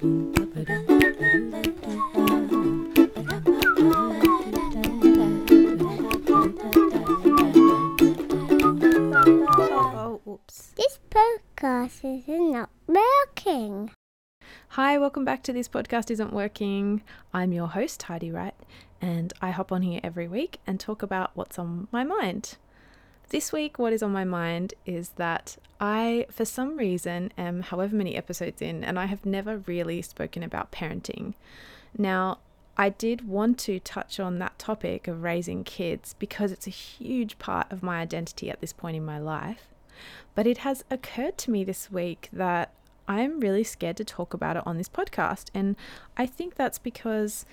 Oh. This podcast is not working. Hi, welcome back to This Podcast Isn't Working. I'm your host, Heidi Wright, and I hop on here every week and talk about what's on my mind. This week, what is on my mind is that I, for some reason, am however many episodes in, and I have never really spoken about parenting. Now, I did want to touch on that topic of raising kids because it's a huge part of my identity at this point in my life. But it has occurred to me this week that I'm really scared to talk about it on this podcast. And I think that's because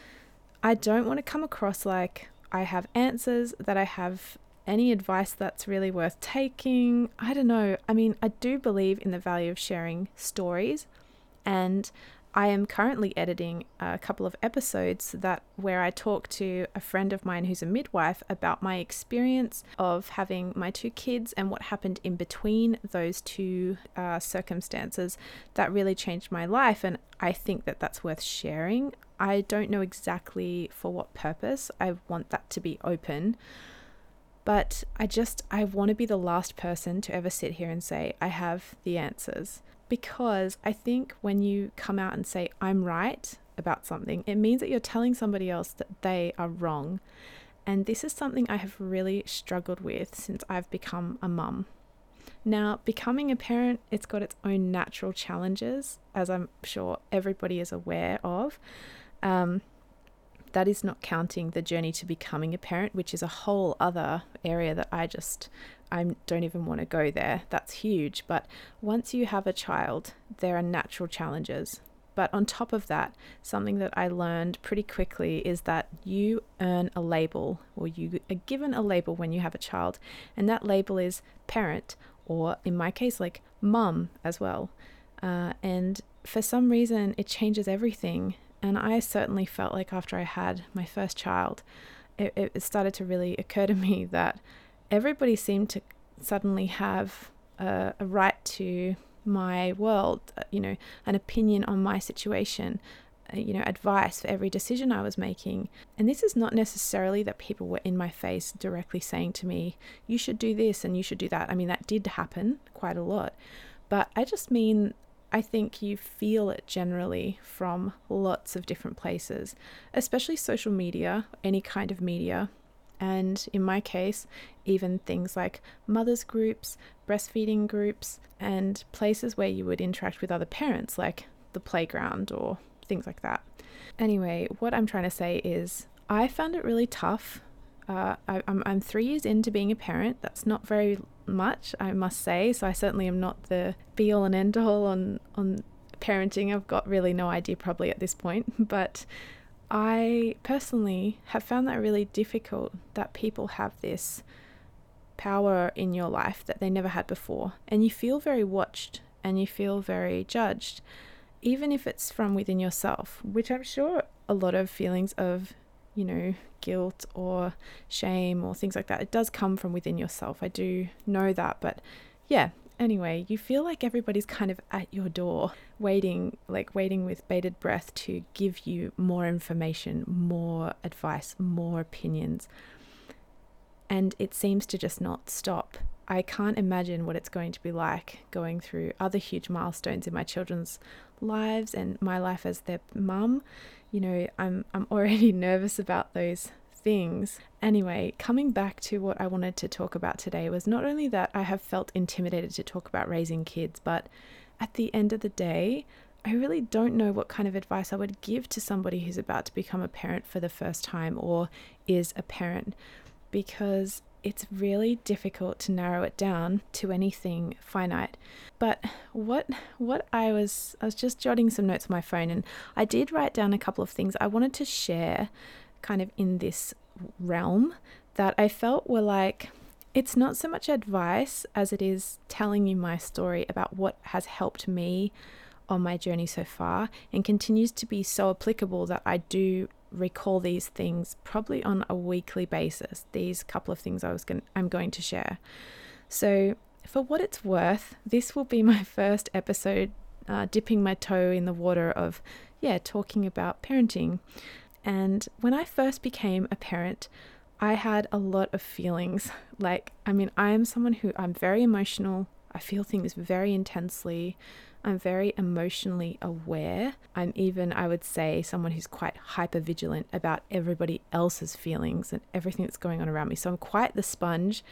I don't want to come across like I have answers, that I have any advice that's really worth taking. I don't know. I mean, I do believe in the value of sharing stories and I am currently editing a couple of episodes that where I talk to a friend of mine who's a midwife about my experience of having my two kids and what happened in between those two uh, circumstances that really changed my life. And I think that that's worth sharing. I don't know exactly for what purpose. I want that to be open. But I just, I want to be the last person to ever sit here and say, I have the answers because I think when you come out and say, I'm right about something, it means that you're telling somebody else that they are wrong. And this is something I have really struggled with since I've become a mum. Now, becoming a parent, it's got its own natural challenges, as I'm sure everybody is aware of. Um, that is not counting the journey to becoming a parent, which is a whole other area that I just I don't even want to go there. That's huge. But once you have a child, there are natural challenges. But on top of that, something that I learned pretty quickly is that you earn a label or you are given a label when you have a child, and that label is parent, or in my case, like mum as well. Uh, and for some reason, it changes everything. And I certainly felt like after I had my first child, it, it started to really occur to me that everybody seemed to suddenly have a, a right to my world, uh, you know, an opinion on my situation, uh, you know, advice for every decision I was making. And this is not necessarily that people were in my face directly saying to me, you should do this and you should do that. I mean, that did happen quite a lot. But I just mean, I think you feel it generally from lots of different places, especially social media, any kind of media, and in my case, even things like mothers' groups, breastfeeding groups, and places where you would interact with other parents, like the playground or things like that. Anyway, what I'm trying to say is, I found it really tough. Uh, I, I'm three years into being a parent. That's not very much, I must say. So I certainly am not the be all and end all on on parenting. I've got really no idea probably at this point, but I personally have found that really difficult that people have this power in your life that they never had before. And you feel very watched and you feel very judged, even if it's from within yourself, which I'm sure a lot of feelings of, you know, guilt or shame or things like that, it does come from within yourself. I do know that. But yeah, anyway, you feel like everybody's kind of at your door, waiting, like waiting with bated breath to give you more information, more advice, more opinions. And it seems to just not stop. I can't imagine what it's going to be like going through other huge milestones in my children's lives and my life as their mum. You know, I'm I'm already nervous about those things. Anyway, coming back to what I wanted to talk about today was not only that I have felt intimidated to talk about raising kids, but at the end of the day, I really don't know what kind of advice I would give to somebody who's about to become a parent for the first time or is a parent because it's really difficult to narrow it down to anything finite. But what what I was I was just jotting some notes on my phone and I did write down a couple of things I wanted to share kind of in this realm that I felt were like, it's not so much advice as it is telling you my story about what has helped me on my journey so far and continues to be so applicable that I do recall these things probably on a weekly basis these couple of things I was going I'm going to share so for what it's worth this will be my first episode uh, dipping my toe in the water of, yeah, talking about parenting. And when I first became a parent, I had a lot of feelings. Like, I mean, I am someone who I'm very emotional. I feel things very intensely. I'm very emotionally aware. I'm even, I would say, someone who's quite hyper vigilant about everybody else's feelings and everything that's going on around me. So I'm quite the sponge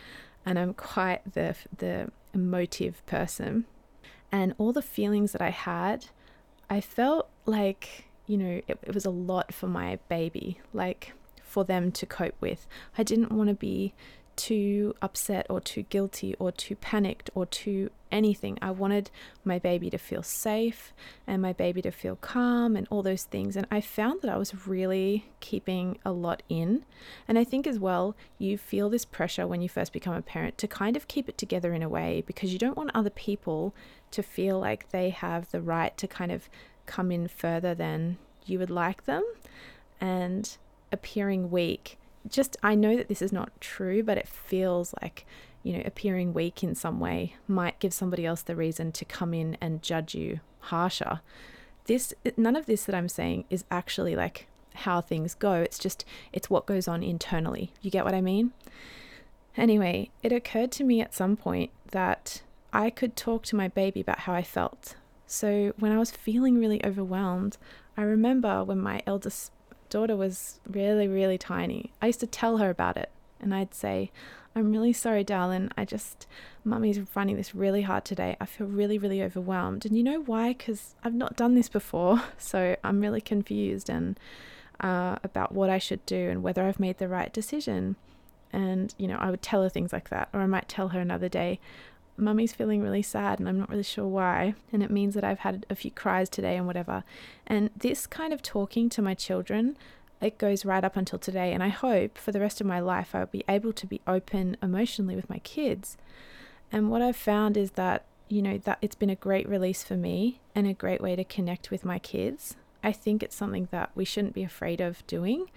and I'm quite the, the emotive person. And all the feelings that I had, I felt like, you know, it, it was a lot for my baby, like for them to cope with. I didn't want to be too upset or too guilty or too panicked or too anything. I wanted my baby to feel safe and my baby to feel calm and all those things. And I found that I was really keeping a lot in. And I think as well, you feel this pressure when you first become a parent to kind of keep it together in a way because you don't want other people to feel like they have the right to kind of come in further than you would like them. And appearing weak just I know that this is not true, but it feels like, you know, appearing weak in some way might give somebody else the reason to come in and judge you harsher. This none of this that I'm saying is actually like how things go. It's just it's what goes on internally. You get what I mean? Anyway, it occurred to me at some point that I could talk to my baby about how I felt. So when I was feeling really overwhelmed, I remember when my eldest daughter was really, really tiny, I used to tell her about it. And I'd say, I'm really sorry, darling. I just, mummy's finding this really hard today. I feel really, really overwhelmed. And you know why? Because I've not done this before. So I'm really confused and uh, about what I should do and whether I've made the right decision. And, you know, I would tell her things like that. Or I might tell her another day, mummy's feeling really sad and I'm not really sure why. And it means that I've had a few cries today and whatever. And this kind of talking to my children, it goes right up until today. And I hope for the rest of my life I'll be able to be open emotionally with my kids. And what I've found is that, you know, that it's been a great release for me and a great way to connect with my kids. I think it's something that we shouldn't be afraid of doing.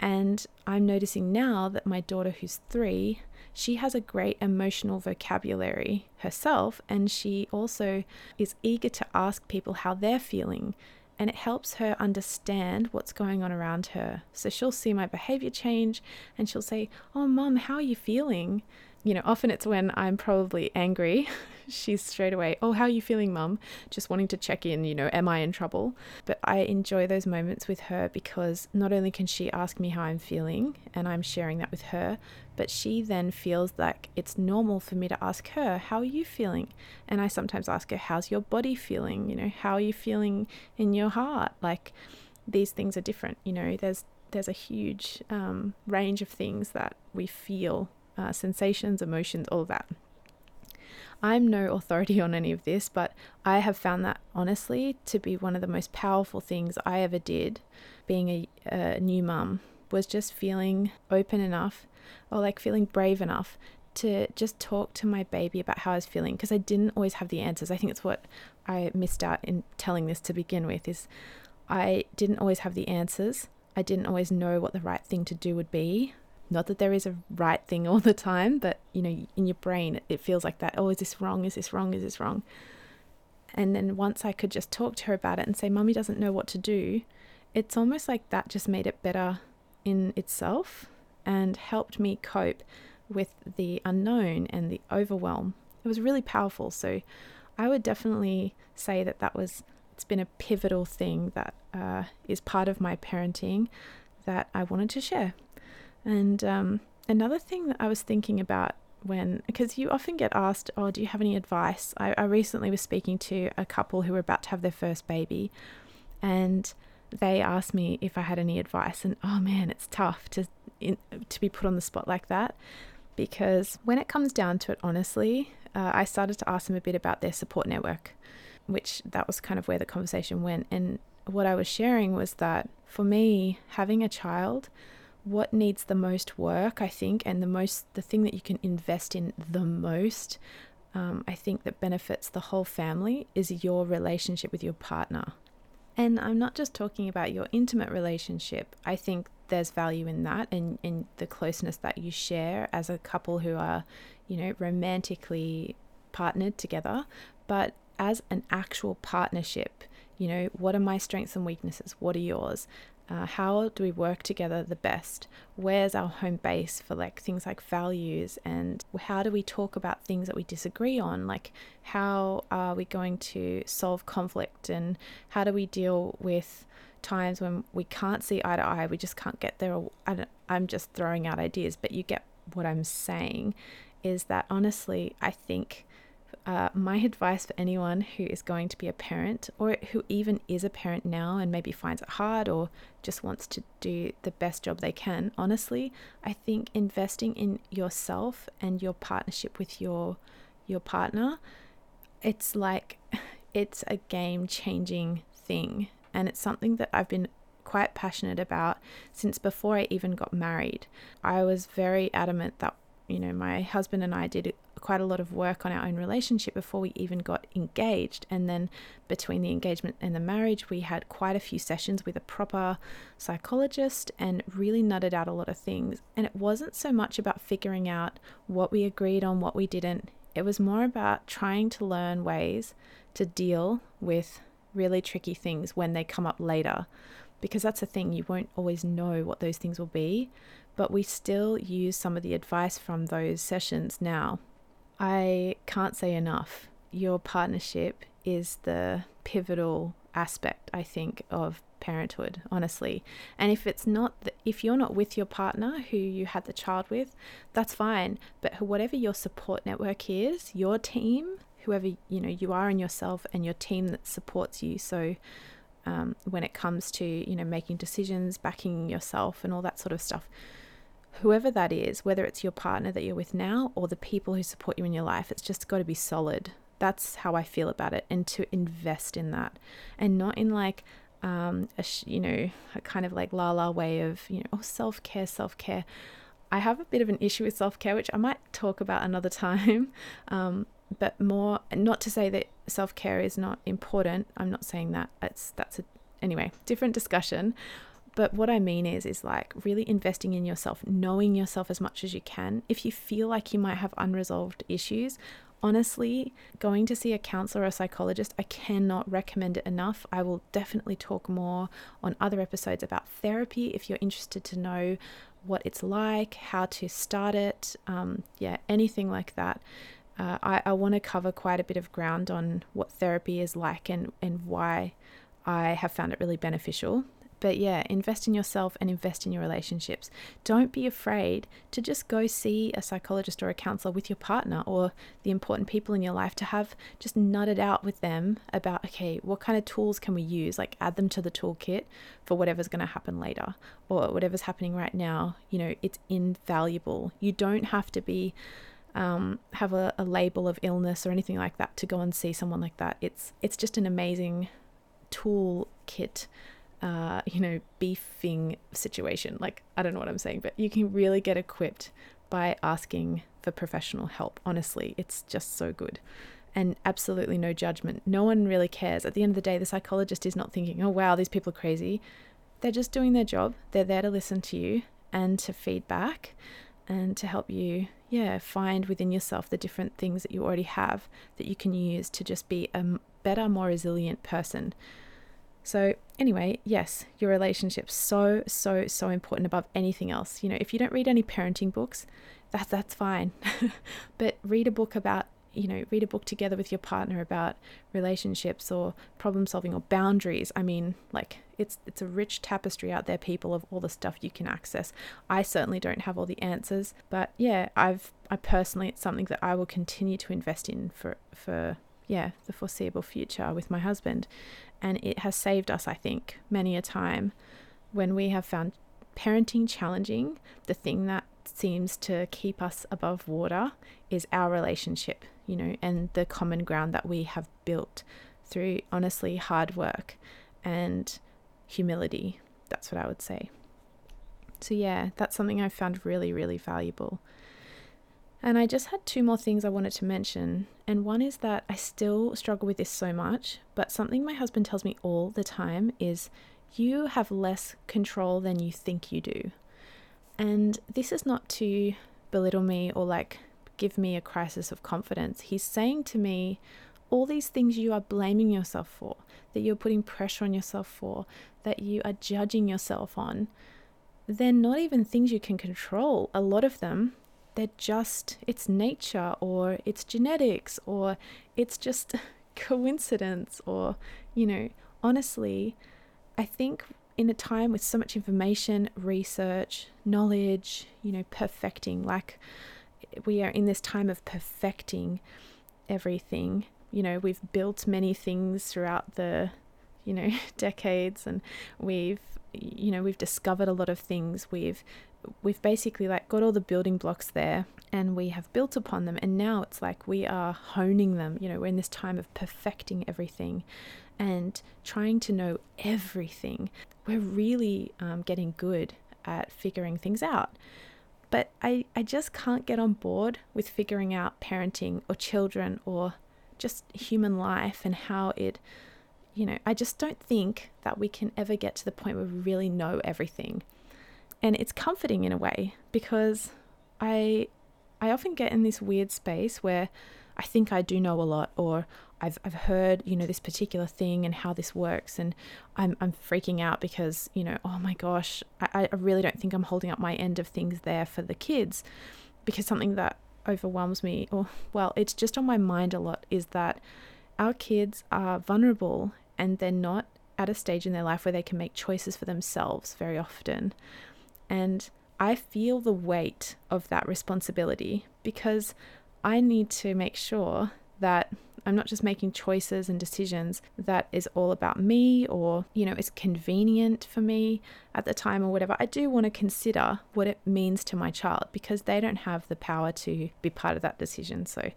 And I'm noticing now that my daughter, who's three, she has a great emotional vocabulary herself, and she also is eager to ask people how they're feeling. And it helps her understand what's going on around her. So she'll see my behavior change and she'll say, Oh, mom, how are you feeling? You know, often it's when I'm probably angry. She's straight away, Oh, how are you feeling, mum? Just wanting to check in, you know, am I in trouble? But I enjoy those moments with her because not only can she ask me how I'm feeling and I'm sharing that with her, but she then feels like it's normal for me to ask her, How are you feeling? And I sometimes ask her, How's your body feeling? You know, how are you feeling in your heart? Like these things are different, you know, there's there's a huge um, range of things that we feel uh, sensations, emotions, all of that. I'm no authority on any of this, but I have found that honestly to be one of the most powerful things I ever did being a, a new mum was just feeling open enough or like feeling brave enough to just talk to my baby about how I was feeling because I didn't always have the answers. I think it's what I missed out in telling this to begin with is I didn't always have the answers. I didn't always know what the right thing to do would be. Not that there is a right thing all the time, but you know, in your brain, it feels like that. Oh, is this wrong? Is this wrong? Is this wrong? And then once I could just talk to her about it and say, Mummy doesn't know what to do, it's almost like that just made it better in itself and helped me cope with the unknown and the overwhelm. It was really powerful. So I would definitely say that that was, it's been a pivotal thing that uh, is part of my parenting that I wanted to share. And um, another thing that I was thinking about when, because you often get asked, Oh, do you have any advice? I, I recently was speaking to a couple who were about to have their first baby, and they asked me if I had any advice. And oh man, it's tough to, in, to be put on the spot like that because when it comes down to it, honestly, uh, I started to ask them a bit about their support network, which that was kind of where the conversation went. And what I was sharing was that for me, having a child what needs the most work, I think, and the most the thing that you can invest in the most, um, I think that benefits the whole family is your relationship with your partner. And I'm not just talking about your intimate relationship. I think there's value in that and in the closeness that you share as a couple who are, you know, romantically partnered together. But as an actual partnership. You know, what are my strengths and weaknesses? What are yours? Uh, how do we work together the best? Where's our home base for like things like values and how do we talk about things that we disagree on? Like how are we going to solve conflict and how do we deal with times when we can't see eye to eye? We just can't get there. I I'm just throwing out ideas, but you get what I'm saying. Is that honestly, I think uh, my advice for anyone who is going to be a parent or who even is a parent now and maybe finds it hard or just wants to do the best job they can, honestly, I think investing in yourself and your partnership with your your partner, it's like it's a game changing thing and it's something that I've been quite passionate about since before I even got married. I was very adamant that you know my husband and I did quite a lot of work on our own relationship before we even got engaged. And then between the engagement and the marriage, we had quite a few sessions with a proper psychologist and really nutted out a lot of things. And it wasn't so much about figuring out what we agreed on, what we didn't. It was more about trying to learn ways to deal with really tricky things when they come up later. Because that's the thing, you won't always know what those things will be, but we still use some of the advice from those sessions now. I can't say enough. Your partnership is the pivotal aspect, I think, of parenthood, honestly. And if it's not, the, if you're not with your partner who you had the child with, that's fine. But whatever your support network is, your team, whoever you know you are in yourself, and your team that supports you. So um, when it comes to you know making decisions, backing yourself, and all that sort of stuff, whoever that is, whether it's your partner that you're with now or the people who support you in your life, it's just got to be solid. That's how I feel about it, and to invest in that, and not in like, um, a you know, a kind of like la la way of you know, oh self care, self care. I have a bit of an issue with self care, which I might talk about another time. Um, but more, not to say that self care is not important. I'm not saying that. It's that's a anyway different discussion. But what I mean is, is like really investing in yourself, knowing yourself as much as you can. If you feel like you might have unresolved issues, honestly, going to see a counselor or a psychologist, I cannot recommend it enough. I will definitely talk more on other episodes about therapy if you're interested to know what it's like, how to start it, um, yeah, anything like that. Uh, I, I want to cover quite a bit of ground on what therapy is like and, and why I have found it really beneficial. But yeah, invest in yourself and invest in your relationships. Don't be afraid to just go see a psychologist or a counselor with your partner or the important people in your life to have just nutted out with them about, okay, what kind of tools can we use? Like add them to the toolkit for whatever's going to happen later or whatever's happening right now. You know, it's invaluable. You don't have to be. Um, have a, a label of illness or anything like that to go and see someone like that. It's it's just an amazing toolkit uh, you know, beefing situation. Like, I don't know what I'm saying, but you can really get equipped by asking for professional help. Honestly, it's just so good. And absolutely no judgment. No one really cares. At the end of the day, the psychologist is not thinking, oh, wow, these people are crazy. They're just doing their job. They're there to listen to you and to feedback and to help you, yeah, find within yourself the different things that you already have that you can use to just be a better, more resilient person. So, anyway, yes, your relationship's so, so, so important above anything else. You know, if you don't read any parenting books, that, that's fine. but read a book about, you know, read a book together with your partner about relationships or problem solving or boundaries. I mean, like it's it's a rich tapestry out there, people, of all the stuff you can access. I certainly don't have all the answers, but yeah, I've I personally it's something that I will continue to invest in for for yeah, the foreseeable future with my husband. And it has saved us, I think, many a time when we have found parenting challenging. The thing that seems to keep us above water is our relationship, you know, and the common ground that we have built through honestly hard work and humility. That's what I would say. So, yeah, that's something I found really, really valuable. And I just had two more things I wanted to mention. And one is that I still struggle with this so much, but something my husband tells me all the time is you have less control than you think you do. And this is not to belittle me or like give me a crisis of confidence. He's saying to me all these things you are blaming yourself for, that you're putting pressure on yourself for, that you are judging yourself on, they're not even things you can control. A lot of them, they're just, it's nature or it's genetics or it's just coincidence or, you know, honestly, I think in a time with so much information, research, knowledge, you know, perfecting, like we are in this time of perfecting everything. You know, we've built many things throughout the, you know, decades and we've you know, we've discovered a lot of things. We've we've basically like got all the building blocks there and we have built upon them and now it's like we are honing them you know we're in this time of perfecting everything and trying to know everything we're really um, getting good at figuring things out but I, I just can't get on board with figuring out parenting or children or just human life and how it you know, I just don't think that we can ever get to the point where we really know everything. And it's comforting in a way because I I often get in this weird space where I think I do know a lot or I've I've heard, you know, this particular thing and how this works and I'm I'm freaking out because, you know, oh my gosh, I, I really don't think I'm holding up my end of things there for the kids. Because something that overwhelms me or well, it's just on my mind a lot is that our kids are vulnerable and they're not at a stage in their life where they can make choices for themselves very often. And I feel the weight of that responsibility because I need to make sure that I'm not just making choices and decisions that is all about me or, you know, is convenient for me at the time or whatever. I do want to consider what it means to my child because they don't have the power to be part of that decision. So,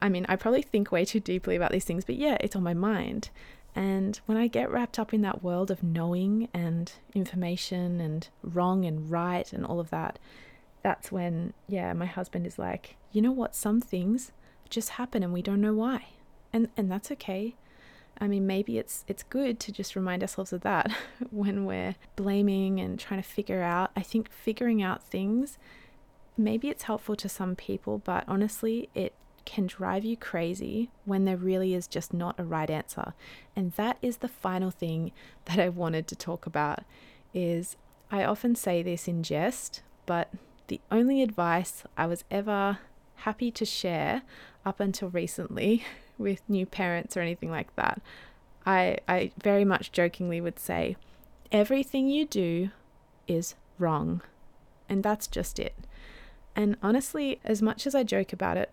I mean, I probably think way too deeply about these things, but yeah, it's on my mind. And when I get wrapped up in that world of knowing and information and wrong and right and all of that, that's when, yeah, my husband is like, you know what, some things just happen and we don't know why. And and that's okay. I mean, maybe it's it's good to just remind ourselves of that when we're blaming and trying to figure out. I think figuring out things maybe it's helpful to some people, but honestly, it can drive you crazy when there really is just not a right answer. And that is the final thing that I wanted to talk about is I often say this in jest, but the only advice I was ever happy to share up until recently with new parents or anything like that, I, I very much jokingly would say, everything you do is wrong. And that's just it. And honestly, as much as I joke about it,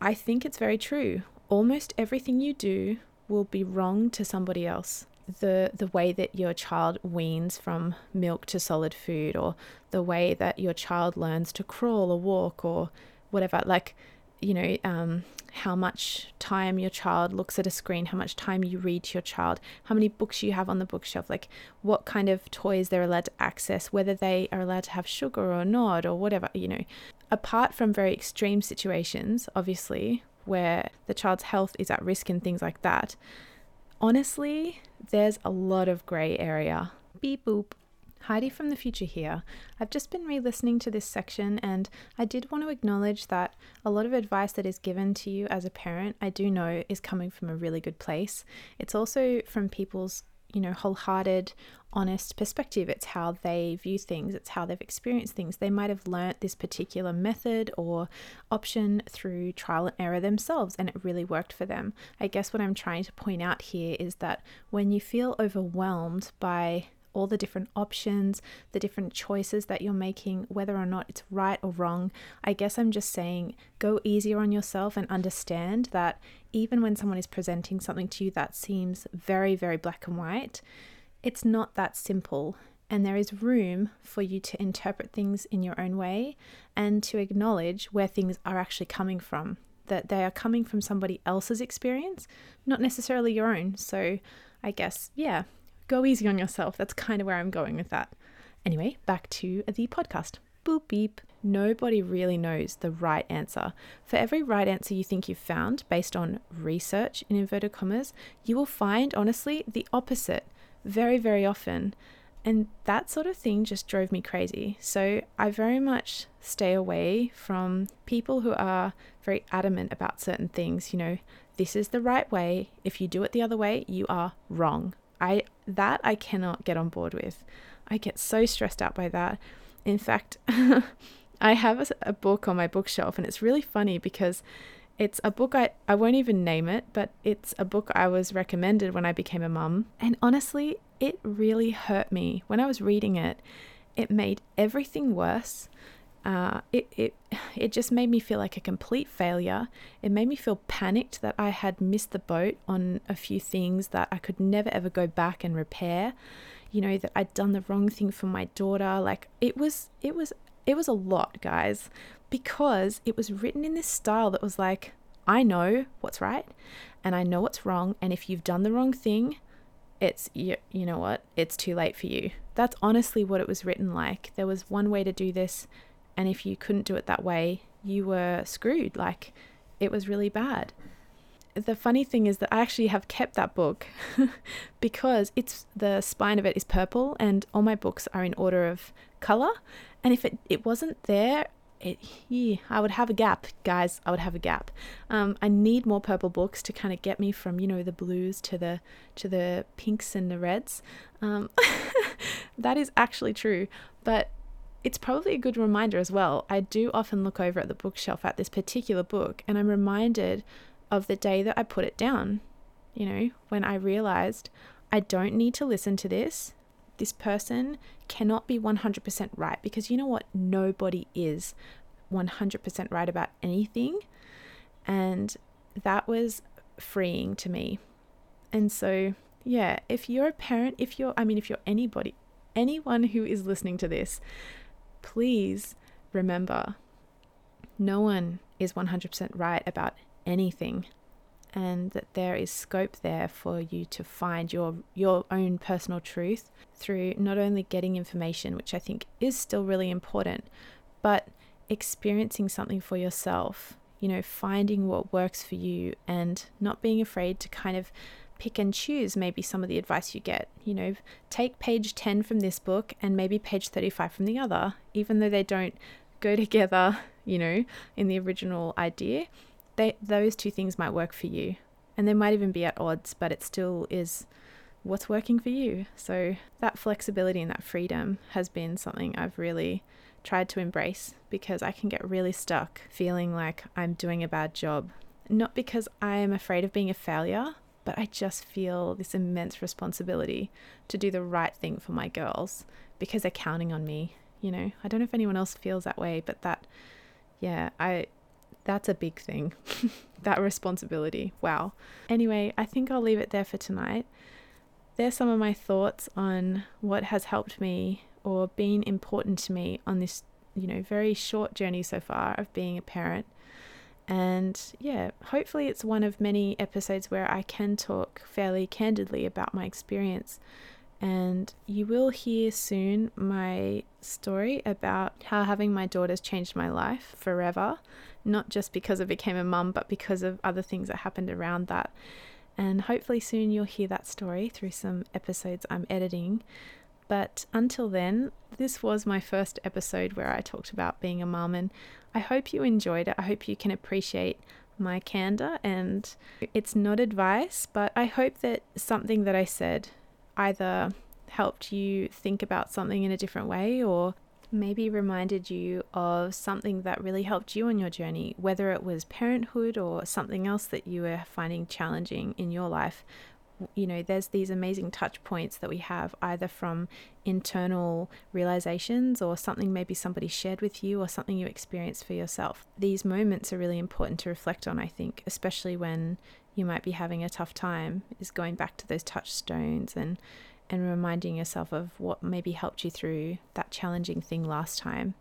I think it's very true. Almost everything you do will be wrong to somebody else. The the way that your child weans from milk to solid food or the way that your child learns to crawl or walk or whatever like you know um, how much time your child looks at a screen how much time you read to your child how many books you have on the bookshelf like what kind of toys they're allowed to access whether they are allowed to have sugar or not or whatever you know apart from very extreme situations, obviously, where the child's health is at risk and things like that, honestly, there's a lot of grey area. Beep boop. Heidi from the future here. I've just been re listening to this section and I did want to acknowledge that a lot of advice that is given to you as a parent, I do know is coming from a really good place. It's also from people's you know, wholehearted, honest perspective. It's how they view things, it's how they've experienced things. They might have learnt this particular method or option through trial and error themselves, and it really worked for them. I guess what I'm trying to point out here is that when you feel overwhelmed by all the different options, the different choices that you're making, whether or not it's right or wrong. I guess I'm just saying go easier on yourself and understand that even when someone is presenting something to you that seems very, very black and white, it's not that simple. And there is room for you to interpret things in your own way and to acknowledge where things are actually coming from, that they are coming from somebody else's experience, not necessarily your own. So, I guess, yeah, go easy on yourself. That's kind of where I'm going with that. Anyway, back to the podcast. Boop beep. Nobody really knows the right answer. For every right answer you think you've found based on research, in inverted commas, you will find, honestly, the opposite very, very often. And that sort of thing just drove me crazy. So I very much stay away from people who are very adamant about certain things, you know, this is the right way. If you do it the other way, you are wrong. I that I cannot get on board with. I get so stressed out by that. In fact, I have a, a, book on my bookshelf and it's really funny because it's a book I, I won't even name it, but it's a book I was recommended when I became a mum. And honestly, it really hurt me. When I was reading it, it made everything worse. Uh, it, it, it just made me feel like a complete failure. It made me feel panicked that I had missed the boat on a few things that I could never ever go back and repair. You know, that I'd done the wrong thing for my daughter. Like it was, it was, it was a lot, guys, because it was written in this style that was like, I know what's right and I know what's wrong. And if you've done the wrong thing, it's you, you know what it's too late for you that's honestly what it was written like there was one way to do this and if you couldn't do it that way you were screwed like it was really bad the funny thing is that I actually have kept that book because it's the spine of it is purple and all my books are in order of color and if it, it wasn't there it, yeah, I would have a gap, guys. I would have a gap. Um, I need more purple books to kind of get me from you know the blues to the to the pinks and the reds. Um, that is actually true, but it's probably a good reminder as well. I do often look over at the bookshelf at this particular book, and I'm reminded of the day that I put it down. You know, when I realized I don't need to listen to this this person cannot be 100% right because you know what? Nobody is 100% right about anything. And that was freeing to me. And so, yeah, if you're a parent, if you're, I mean, if you're anybody, anyone who is listening to this, please remember no one is 100% right about anything and that there is scope there for you to find your your own personal truth through not only getting information which I think is still really important but experiencing something for yourself you know finding what works for you and not being afraid to kind of pick and choose maybe some of the advice you get. You know take page 10 from this book and maybe page 35 from the other even though they don't go together you know in the original idea they those two things might work for you. And they might even be at odds but it still is what's working for you. So that flexibility and that freedom has been something I've really tried to embrace because I can get really stuck feeling like I'm doing a bad job. Not because I am afraid of being a failure but I just feel this immense responsibility to do the right thing for my girls because they're counting on me you know I don't know if anyone else feels that way but that yeah I that's a big thing. that responsibility. Wow. Anyway, I think I'll leave it there for tonight. There's some of my thoughts on what has helped me or been important to me on this, you know, very short journey so far of being a parent. And yeah, hopefully it's one of many episodes where I can talk fairly candidly about my experience. And you will hear soon my story about how having my daughters changed my life forever not just because I became a mum, but because of other things that happened around that. And hopefully, soon you'll hear that story through some episodes I'm editing. But until then, this was my first episode where I talked about being a mum, and I hope you enjoyed it. I hope you can appreciate my candor, and it's not advice, but I hope that something that I said either helped you think about something in a different way or maybe reminded you of something that really helped you on your journey, whether it was parenthood or something else that you were finding challenging in your life. You know, there's these amazing touch points that we have either from internal realizations or something maybe somebody shared with you or something you experienced for yourself. These moments are really important to reflect on, I think, especially when you might be having a tough time, is going back to those touchstones and and reminding yourself of what maybe helped you through that challenging thing last time.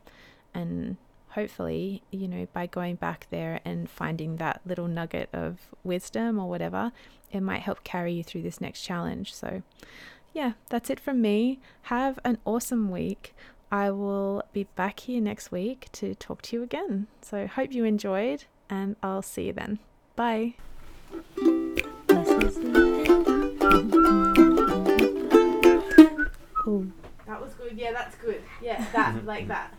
And hopefully, you know, by going back there and finding that little nugget of wisdom or whatever, it might help carry you through this next challenge. So, yeah, that's it from me. Have an awesome week. I will be back here next week to talk to you again. So, hope you enjoyed, and I'll see you then. Bye. That was good. Yeah, that's good. Yeah, that like that.